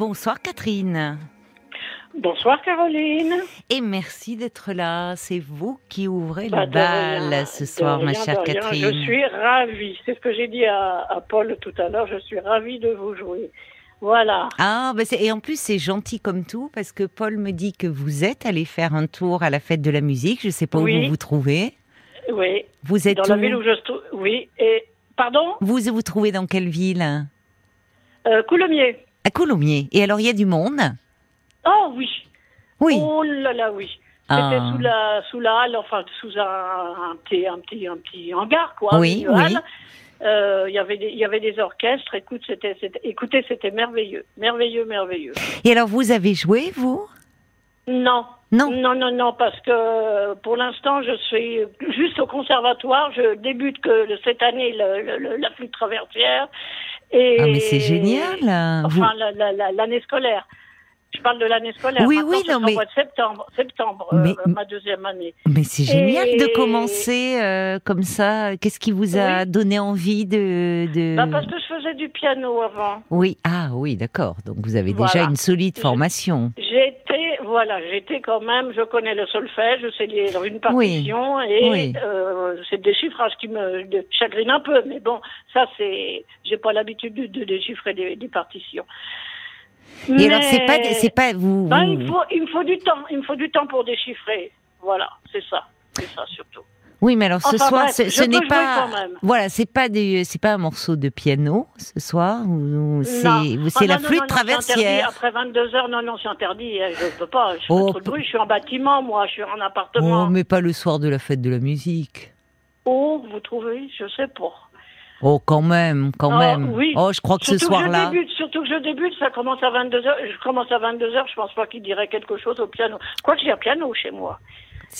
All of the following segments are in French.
Bonsoir Catherine. Bonsoir Caroline. Et merci d'être là. C'est vous qui ouvrez Bah, le de bal rien, ce soir, ma chère. Catherine. Je suis ravie. C'est ce que j'ai dit à, à Paul tout à l'heure. Je suis ravie de vous jouer. Voilà. Ah, bah et en plus c'est gentil comme tout parce que Paul me dit que vous êtes allé faire un tour à la fête de la musique. Je sais pas où vous vous trouvez. Oui. Vous êtes Dans la ville où je suis. Oui. Et pardon? Vous vous trouvez dans quelle ville? Euh, Coulommiers. À Coulommiers. Et alors il y a du monde? Oh oui. Oui. Oh là là oui. Ah. C'était sous la sous la halle, enfin sous un, un petit un petit un petit hangar quoi. Oui, oui. halle. Euh, Il y avait des, il y avait des orchestres. Écoute, c'était, c'était- écoutez, c'était merveilleux, merveilleux, merveilleux. Et alors vous avez joué vous? Non. Non. Non, non, non, parce que euh, pour l'instant, je suis juste au conservatoire. Je débute que cette année le, le- le- la flûte traversière. Et, Ah mais c'est génial. Enfin, la- la- la- l'année scolaire. Je parle de l'année scolaire. Oui, Maintenant, oui, non, mais- mois de septembre, septembre, euh, ma deuxième année. Mais c'est génial de commencer euh, comme ça. Qu'est-ce qui vous a Oui. donné envie de, de... Bah, parce que je faisais du piano avant. Oui, ah oui, d'accord. Donc vous avez déjà une solide formation. J'étais, voilà, j'étais quand même, je connais le solfège, je sais lire une partition et Oui. euh, c'est le déchiffrage qui me de- chagrine un peu, mais bon, ça c'est, j'ai pas l'habitude de, de déchiffrer des, des partitions. Et alors c'est pas, c'est pas vous. Ben, vous- il, faut, il me faut du temps, il me faut du temps pour déchiffrer. Voilà, c'est ça, c'est ça surtout. Oui, mais alors ce Enfin, soir, bref, ce, n'est pas. Voilà, c'est pas des, c'est pas un morceau de piano ce soir. ou- C'est, Ah, la non, flûte non, non, traversière. Après 22 heures, non, non, c'est interdit. hein, Je peux pas. Je Oh, trop de bruit. Je suis en bâtiment, moi. Je suis en appartement. Oh, mais pas le soir de la fête de la musique. Oh, vous trouvez Je sais pas. Oh, quand même, quand Ah, même. oui. Oh, je crois que ce Surtout que soir-là. je débute, surtout que je débute, ça commence à 22 heures. Je commence à 22 heures. Je pense pas qu'il dirait quelque chose au piano. Quoique j'ai un piano chez moi.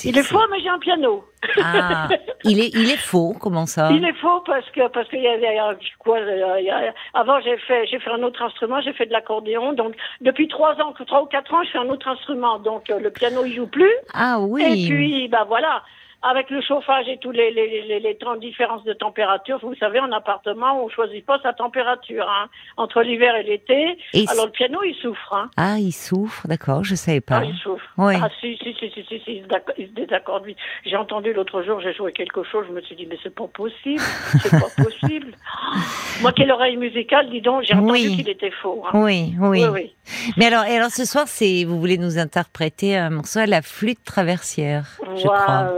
Il est faux, mais j'ai un piano. Ah, il est, il est faux. Comment ça? Il est faux parce que parce qu'il y y a- quoi a- y a- avant j'ai fait j'ai fait un autre instrument j'ai fait de l'accordéon donc depuis trois ans trois ou quatre ans je fais un autre instrument donc euh, le piano il joue plus Ah oui. Et puis, bah voilà, avec le chauffage et tous les, les, les, les temps- différences de température, vous savez, en appartement, on choisit pas sa température, hein, entre l'hiver et l'été. Et Alors le piano, il souffre, hein. Ah, il souffre, d'accord, je savais pas. Ah, il souffre. Oui. Ah, si, si, si, si, si, si, il se il se désaccorde vite. J'ai entendu l'autre jour, j'ai joué quelque chose, je me suis dit, mais c'est pas possible, c'est pas possible. Oh, Moi qui ai l'oreille musicale, dis donc, j'ai entendu Oui. qu'il était faux. hein. Oui, oui. Oui, oui. Mais alors, et alors ce soir, c'est vous voulez nous interpréter un morceau à la flûte traversière, je crois.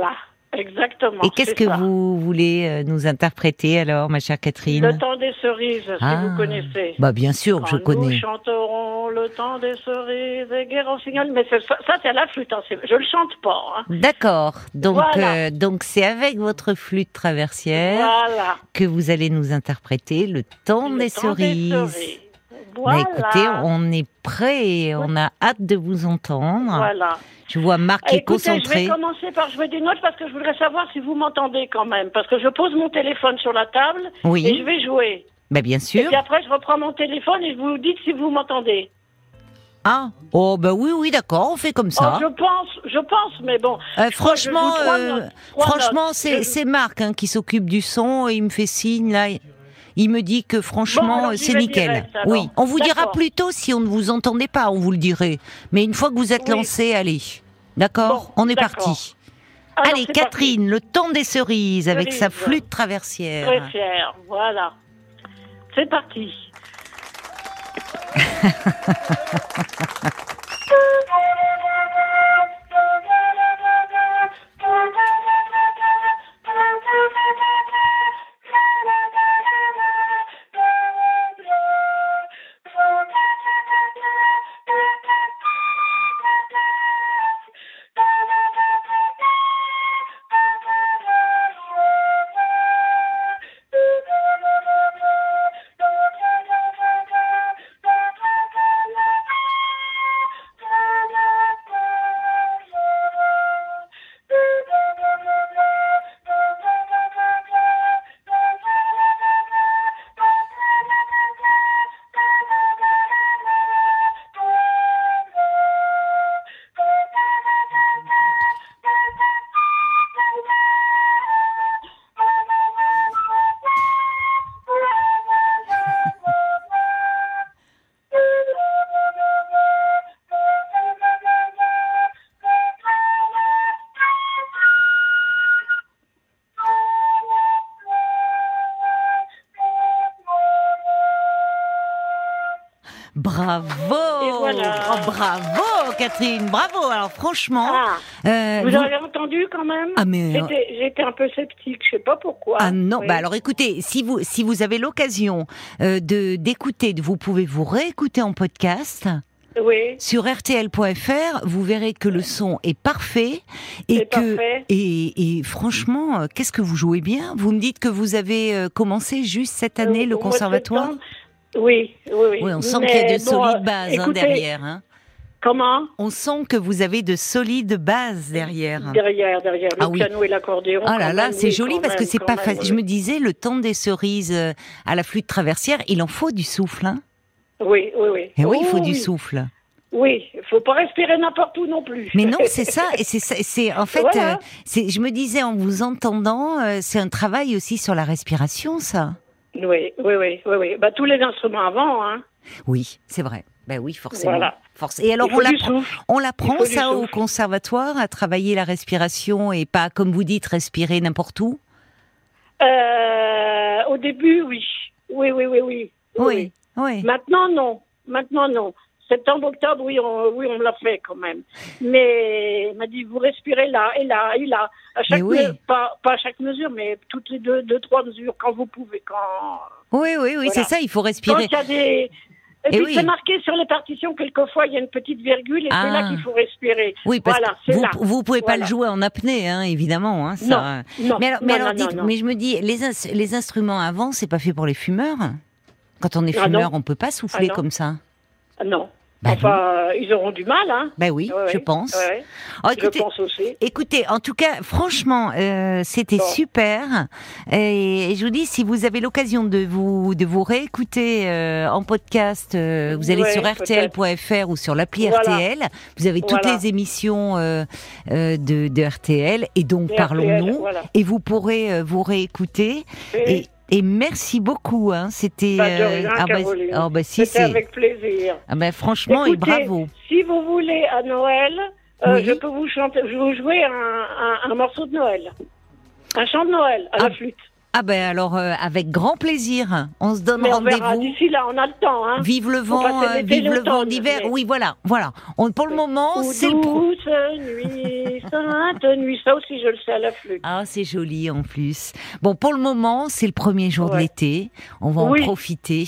Exactement. Et qu'est-ce que ça. vous voulez euh, nous interpréter alors, ma chère Catherine? Le temps des cerises, si Ah. vous connaissez. Bah bien sûr, je Quand connais. Nous chanterons le temps des cerises et guerre en signal. Mais ça, ça, c'est à la flûte. Hein. Je le chante pas. Hein. D'accord. Donc, Voilà. euh, donc c'est avec votre flûte traversière Voilà. que vous allez nous interpréter le temps Le des temps cerises. cerises. Voilà. écoutez, on est prêt et on a hâte de vous entendre. Voilà. Je vois Marc qui est Écoutez, je concentré. vais commencer par jouer des notes parce que je voudrais savoir si vous m'entendez quand même. Parce que je pose mon téléphone sur la table Oui. et je vais jouer. Bah, bien Et sûr. puis après, je reprends mon téléphone et je vous dites si vous m'entendez. Ah, oh bah oui, oui, d'accord, on fait comme ça. Oh, je pense, je pense, mais bon. Euh, franchement, euh, notes, franchement, notes. c'est Je- c'est Marc hein, qui s'occupe du son et il me fait signe là. Il me dit que franchement, c'est nickel. Oui, on vous dira plus tôt si on ne vous entendait pas, on vous le dirait. Mais une fois que vous êtes lancé, allez. D'accord On est parti. Allez, Catherine, le temps des cerises avec sa flûte traversière. Traversière, voilà. C'est parti. Bravo voilà. Oh, Bravo, Catherine, bravo. Alors franchement, Ah, euh, vous vous- avez entendu quand même Ah, mais, euh, J'étais j'étais un peu sceptique, je sais pas pourquoi. Ah non, Oui. bah alors écoutez, si vous si vous avez l'occasion euh, de d'écouter, vous pouvez vous réécouter en podcast Oui, sur rtl.fr. Vous verrez que le son est parfait et que parfait. et, et franchement, euh, qu'est-ce que vous jouez bien? Vous me dites que vous avez euh, commencé juste cette année Euh, le conservatoire? Oui, oui, oui. Oui, on sent qu'il y a de solides bases hein, derrière. hein. Comment? On sent que vous avez de solides bases derrière. Derrière, derrière le Ah oui. piano et l'accordéon. Oh là là, c'est oui, joli parce que c'est pas facile. oui. Je me disais, le temps des cerises euh, à la flûte traversière, il en faut du souffle. Hein Oui, oui, oui. Et oui, il faut du oui. souffle. Oui, il faut pas respirer n'importe où non plus. Mais non, c'est ça. Et c'est c'est en fait, Voilà. euh. Je me disais en vous entendant, euh, c'est un travail aussi sur la respiration, ça. Oui, oui, oui, oui, oui. Bah, tous les instruments avant, hein. Oui, c'est vrai. Ben oui, forcément. Voilà. Force. Et alors on l'apprend, ça au conservatoire à travailler la respiration et pas comme vous dites respirer n'importe où? Euh, au début, oui. Oui, oui, oui, oui. Oui, oui. Maintenant, non. Maintenant, non. Septembre, octobre, oui, on, oui, on l'a fait quand même. Mais il m'a dit, vous respirez là et là et là. À chaque oui. pas, pas à chaque mesure, mais toutes les deux, deux, trois mesures quand vous pouvez. Quand, Oui, oui, oui, Voilà. c'est ça. Il faut quand respirer. il y a des. Et, Eh puis oui. c'est marqué sur les partitions, quelquefois il y a une petite virgule et Ah. c'est là qu'il faut respirer. Oui, parce Voilà, que vous, là. vous pouvez pas le jouer en apnée, hein, évidemment. Hein, ça. Non, non, Mais alors, mais non, alors non, dites, non, non. mais je me dis, les, ins- les instruments avant, c'est pas fait pour les fumeurs? Quand on est Ah fumeur, on peut pas souffler Ah comme ça? Ah, Non. Bah enfin, euh, ils auront du mal, hein. Ben oui, Ouais, je pense. Ouais, Oh, je écoutez, pense aussi. écoutez, en tout cas, franchement, euh, c'était Bon. super. Et je vous dis, si vous avez l'occasion de vous de vous réécouter euh, en podcast, euh, vous allez Ouais, sur rtl.fr ou sur l'appli Voilà. RTL. Vous avez toutes Voilà. les émissions euh, euh, de, de RTL et donc parlons-nous. Voilà. Et vous pourrez euh, vous réécouter. Et Et, et merci beaucoup. Hein. C'était. De rien, ah bah, ah bah si C'était avec plaisir. Ah bah, franchement et bravo. Si vous voulez à Noël, euh, Oui. je peux vous chanter, je vais vous jouer un, un, un morceau de Noël. Un chant de Noël à Ah, la flûte. Ah ben alors euh, avec grand plaisir. On se donne rendez-vous. D'ici là, on a le temps, hein. Vive le vent, euh, vive le vent d'hiver. mais- Oui, voilà, voilà. On, pour le moment, c'est le douce nuit, sainte nuit. Ça aussi, je le sais à la flûte. Ah, c'est joli en plus. Bon, pour le moment, c'est le premier jour de l'été. On va Oui. en profiter.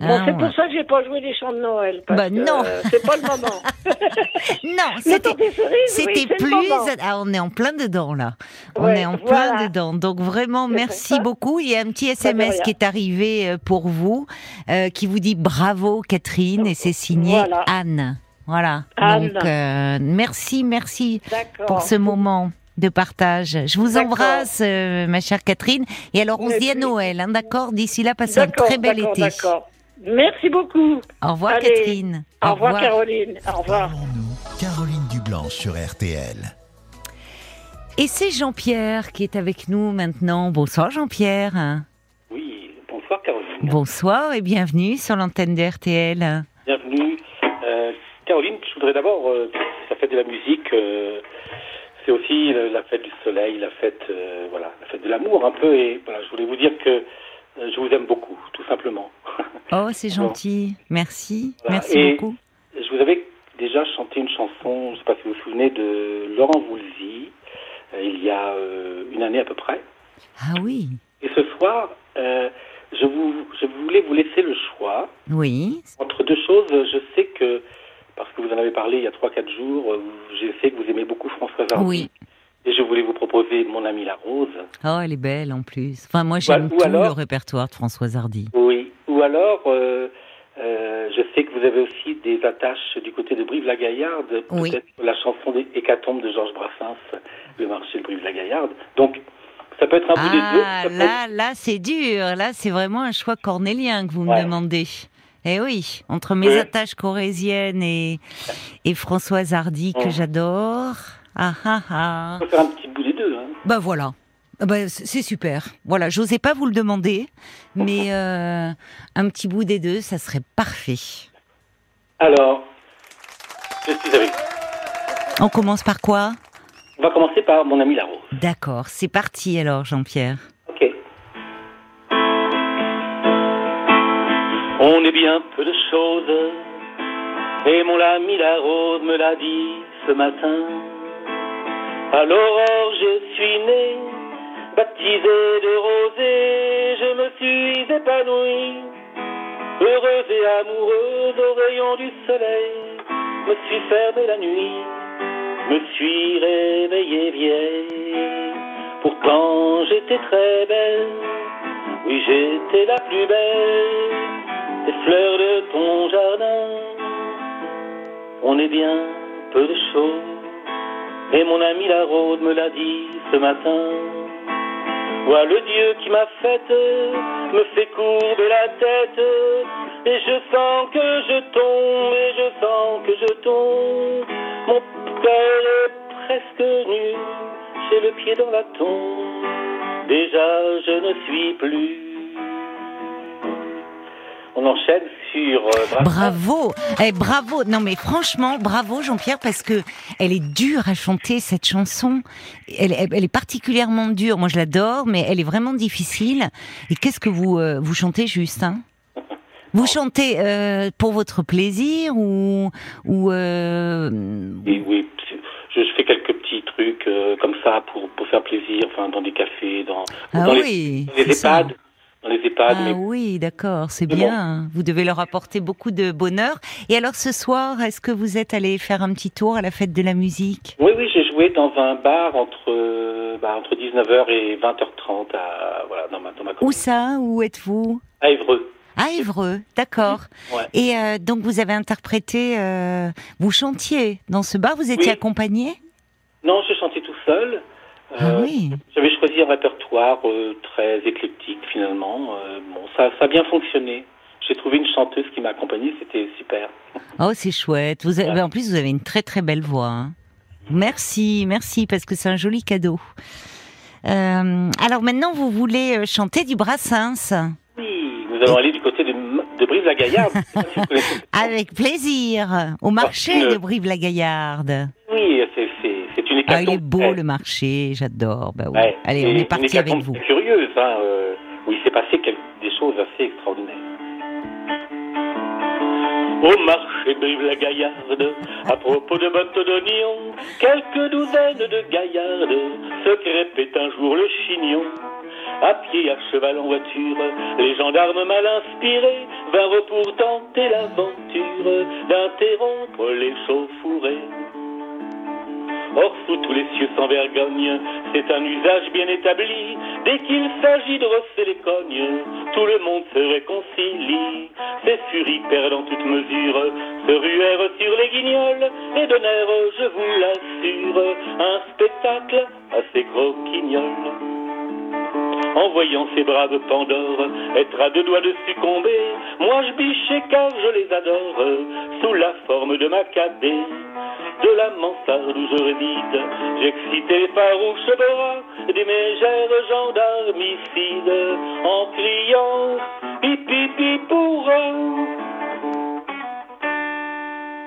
Bon, Hein, c'est on- pour ça que j'ai pas joué des chants de Noël. Parce Bah, non. euh, c'est pas le moment. Non, c'était. oui, plus. Ah, on est en plein dedans là. On Ouais, est en plein voilà. dedans. Donc vraiment, C'est merci ça. beaucoup. Il y a un petit SMS qui est arrivé euh, pour vous, euh, qui vous dit bravo Catherine, et c'est signé Voilà. Anne. Voilà. Anne. Donc euh, merci, merci pour ce moment de partage. Je vous embrasse, euh, ma chère Catherine. Et alors, on se dit à. Noël, hein, d'accord? D'ici là, passez un très bel été. D'accord. Merci beaucoup. Au revoir, Allez. Catherine. Au revoir, Caroline. Au revoir. Caroline Dublanche sur RTL. Et c'est Jean-Pierre qui est avec nous maintenant. Bonsoir, Jean-Pierre. Oui, bonsoir Caroline. Bonsoir et bienvenue sur l'antenne de RTL. Bienvenue. Euh, Caroline, je voudrais d'abord, euh, la fête de la musique, euh, c'est aussi euh, la fête du soleil, la fête, voilà, la fête de l'amour un peu. Et voilà, je voulais vous dire que je vous aime beaucoup, tout simplement. Oh, c'est gentil. Merci. Voilà. Merci Et- beaucoup. je vous avais déjà chanté une chanson, je ne sais pas si vous vous souvenez, de Laurent Voulzy, il y a euh, une année à peu près. Ah oui. Et ce soir, euh, je, vous, je voulais vous laisser le choix Oui. Entre deux choses, je sais que, parce que vous en avez parlé il y a 3-4 jours, euh, je sais que vous aimez beaucoup Françoise Hardy. Oui. Et je voulais vous proposer Mon ami la rose. Oh, elle est belle en plus. Enfin, moi, j'aime ou tout alors- le répertoire de Françoise Hardy. Oui. Ou alors, euh, euh, vous avez aussi des attaches du côté de Brive-la-Gaillarde. Oui. Peut-être la chanson des Hécatombes de Georges Brassens, Le marché de Brive-la-Gaillarde. Donc, ça peut être un bout des deux. Ah, là, là, c'est dur. Là, c'est vraiment un choix cornélien que vous me demandez. Eh oui, entre mes Oui. attaches corésiennes et, et Françoise Hardy que j'adore. Ah ah ah. on peut faire un petit bout des deux. Hein. Bah voilà. Ah bah, c'est super. Voilà, j'osais pas vous le demander, mais euh, un petit bout des deux, ça serait parfait. Alors, je suis avec vous. On commence par quoi On va commencer par Mon ami la rose. D'accord, c'est parti alors, Jean-Pierre. Ok. On est bien peu de choses, et mon ami la rose me l'a dit ce matin. À l'aurore, je suis né, baptisé de rosée, je me suis épanoui, heureuse et amoureuse au rayon du soleil, me suis fermé la nuit, me suis réveillé vieille. Pourtant j'étais très belle, oui j'étais la plus belle des fleurs de ton jardin. On est bien peu de choses, et mon ami la rose me l'a dit ce matin. Vois le Dieu qui m'a faite, me fait courber la tête, et je sens que je tombe, et je sens que je tombe. Mon père est presque nu, j'ai le pied dans la tombe, déjà je ne suis plus. On enchaîne sur. euh, Brassens. Bravo, eh, bravo. Non mais franchement, bravo Jean-Pierre parce que elle est dure à chanter cette chanson. Elle, elle- elle est particulièrement dure. Moi je l'adore, mais elle est vraiment difficile. Et qu'est-ce que vous euh, vous chantez juste hein Vous chantez euh, pour votre plaisir ou ou Oui, oui, je, fais quelques petits trucs comme ça pour, pour faire plaisir, enfin dans des cafés, dans, ah dans les, oui, ça. Dans les EHPAD, Ah mais oui, d'accord, c'est bien. Vous devez leur apporter beaucoup de bonheur. Et alors ce soir, est-ce que vous êtes allé faire un petit tour à la fête de la musique? Oui, oui, j'ai joué dans un bar entre, bah, entre 19h et 20h30 à, voilà, dans ma, dans ma Où ça? Où êtes-vous? À Évreux. À Évreux, d'accord. Ouais. Et euh, donc vous avez interprété, euh, vous chantiez dans ce bar, vous étiez Oui. accompagné? Non, je chantais tout seul. Ah Euh, oui, J'avais choisi un répertoire euh, très éclectique finalement. Euh, bon, ça, ça a bien fonctionné. J'ai trouvé une chanteuse qui m'a accompagnée, c'était super. oh c'est chouette. Vous avez, en plus vous avez une très très belle voix. hein. Merci, merci parce que c'est un joli cadeau. Euh, alors maintenant vous voulez chanter du Brassens Oui, nous allons aller du côté de, de Brive-la-Gaillarde. Si avec plaisir au marché une- de Brive-la-Gaillarde. Oui, Ah, il est beau le marché, j'adore. Bah. Ouais, Allez, on est parti avec vous. curieuse, hein, euh, où il s'est passé des choses assez extraordinaires. Au marché de Brive-la-Gaillarde, à propos de bottes d'oignons, quelques douzaines de gaillardes se crêpaient un jour le chignon. À pied, à cheval, en voiture, les gendarmes mal inspirés vinrent pour tenter l'aventure d'interrompre les chauffourées. Or, sous tous les cieux sans vergogne, c'est un usage bien établi. Dès qu'il s'agit de rosser les cognes, tout le monde se réconcilie. Ces furies perdant toute mesure se ruèrent sur les guignols et donnèrent, je vous l'assure, un spectacle assez croquignol. En voyant ces braves Pandores être à deux doigts de succomber, moi je bichais car je les adore, sous la forme de ma cadet. De la mansarde où je réside, j'excitais les farouches bras des mégères gendarmicides en criant pipi pipi pour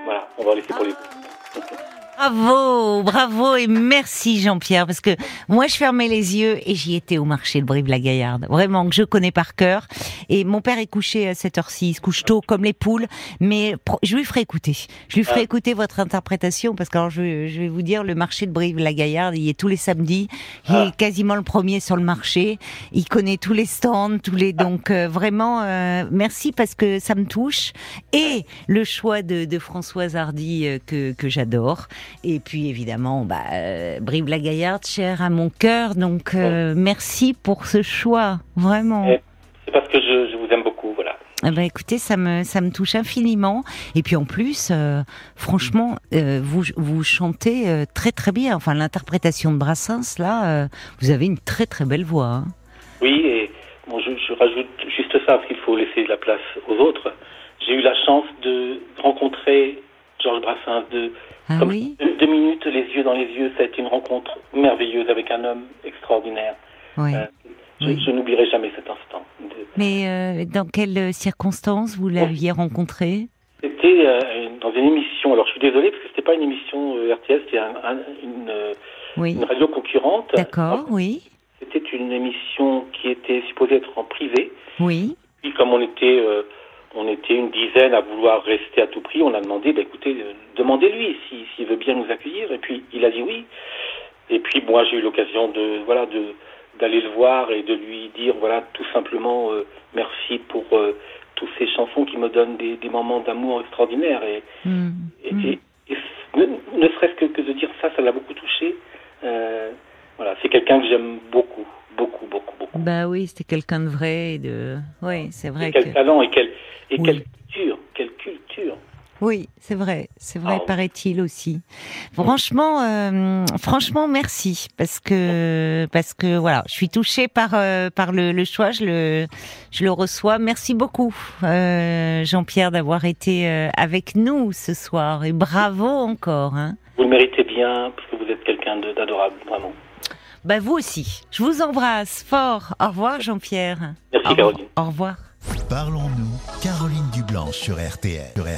Voilà, on va laisser pour les. Bravo, bravo et merci Jean-Pierre parce que moi je fermais les yeux et j'y étais au marché de Brive-la-Gaillarde. Vraiment que je connais par cœur. Et mon père est couché à cette heure-ci, il se couche tôt comme les poules, mais je lui ferai écouter. Je lui ferai Ah. écouter votre interprétation parce que alors, je, je vais vous dire le marché de Brive-la-Gaillarde, il est tous les samedis. Il Ah. est quasiment le premier sur le marché. Il connaît tous les stands, tous les donc euh, vraiment euh, merci parce que ça me touche et le choix de, de Françoise Hardy euh, que que j'adore. Et puis évidemment, bah, euh, Brive-la-Gaillarde, chère à mon cœur. Donc euh, merci pour ce choix, vraiment. Eh. C'est parce que je, je vous aime beaucoup, voilà. Eh ben, écoutez, ça me ça me touche infiniment. Et puis en plus, euh, franchement, vous vous chantez très très bien. Enfin, l'interprétation de Brassens là, vous avez une très très belle voix. hein. Oui, et bon, je, je rajoute juste ça parce qu'il faut laisser de la place aux autres. J'ai eu la chance de rencontrer Georges Brassens de Ah comme oui, deux, deux minutes, les yeux dans les yeux. Ça a été une rencontre merveilleuse avec un homme extraordinaire. oui. Euh, Je, Oui. je n'oublierai jamais cet instant. De- Mais euh, dans quelles circonstances vous l'aviez rencontré? C'était euh, dans une émission. Alors je suis désolé parce que c'était pas une émission RTS, c'était un- un- une, Oui, une radio concurrente. d'accord, oui, C'était une émission qui était supposée être en privé. oui, Puis comme on était, on était une dizaine à vouloir rester à tout prix. On a demandé, bah, écoutez, euh, demandez-lui s'il si, veut bien nous accueillir. Et puis il a dit oui. Et puis moi j'ai eu l'occasion de voilà de d'aller le voir et de lui dire voilà tout simplement euh, merci pour euh, toutes ces chansons qui me donnent des, des moments d'amour extraordinaires et, Mm. et, Mm. et- et ne, ne serait-ce que, que de dire ça, ça l'a beaucoup touché. Euh, voilà, c'est quelqu'un que j'aime beaucoup, beaucoup, beaucoup, beaucoup. Bah oui, c'était quelqu'un de vrai et de. Oui, c'est vrai Et quel que. talent et quelle et Oui. quelle culture, quelle culture. Oui, c'est vrai, c'est vrai, Ah. paraît-il aussi. Franchement, euh, franchement, merci parce que parce que voilà, je suis touchée par euh, par le, le choix, je le je le reçois. Merci beaucoup, euh, Jean-Pierre, d'avoir été avec nous ce soir et bravo encore. Hein. Vous le méritez bien parce que vous êtes quelqu'un d'adorable, vraiment. Bah vous aussi. Je vous embrasse fort. Au revoir, Jean-Pierre. Merci, Caroline. Au revoir. Parlons-nous, Caroline Dublanche sur RTL. Sur RTL.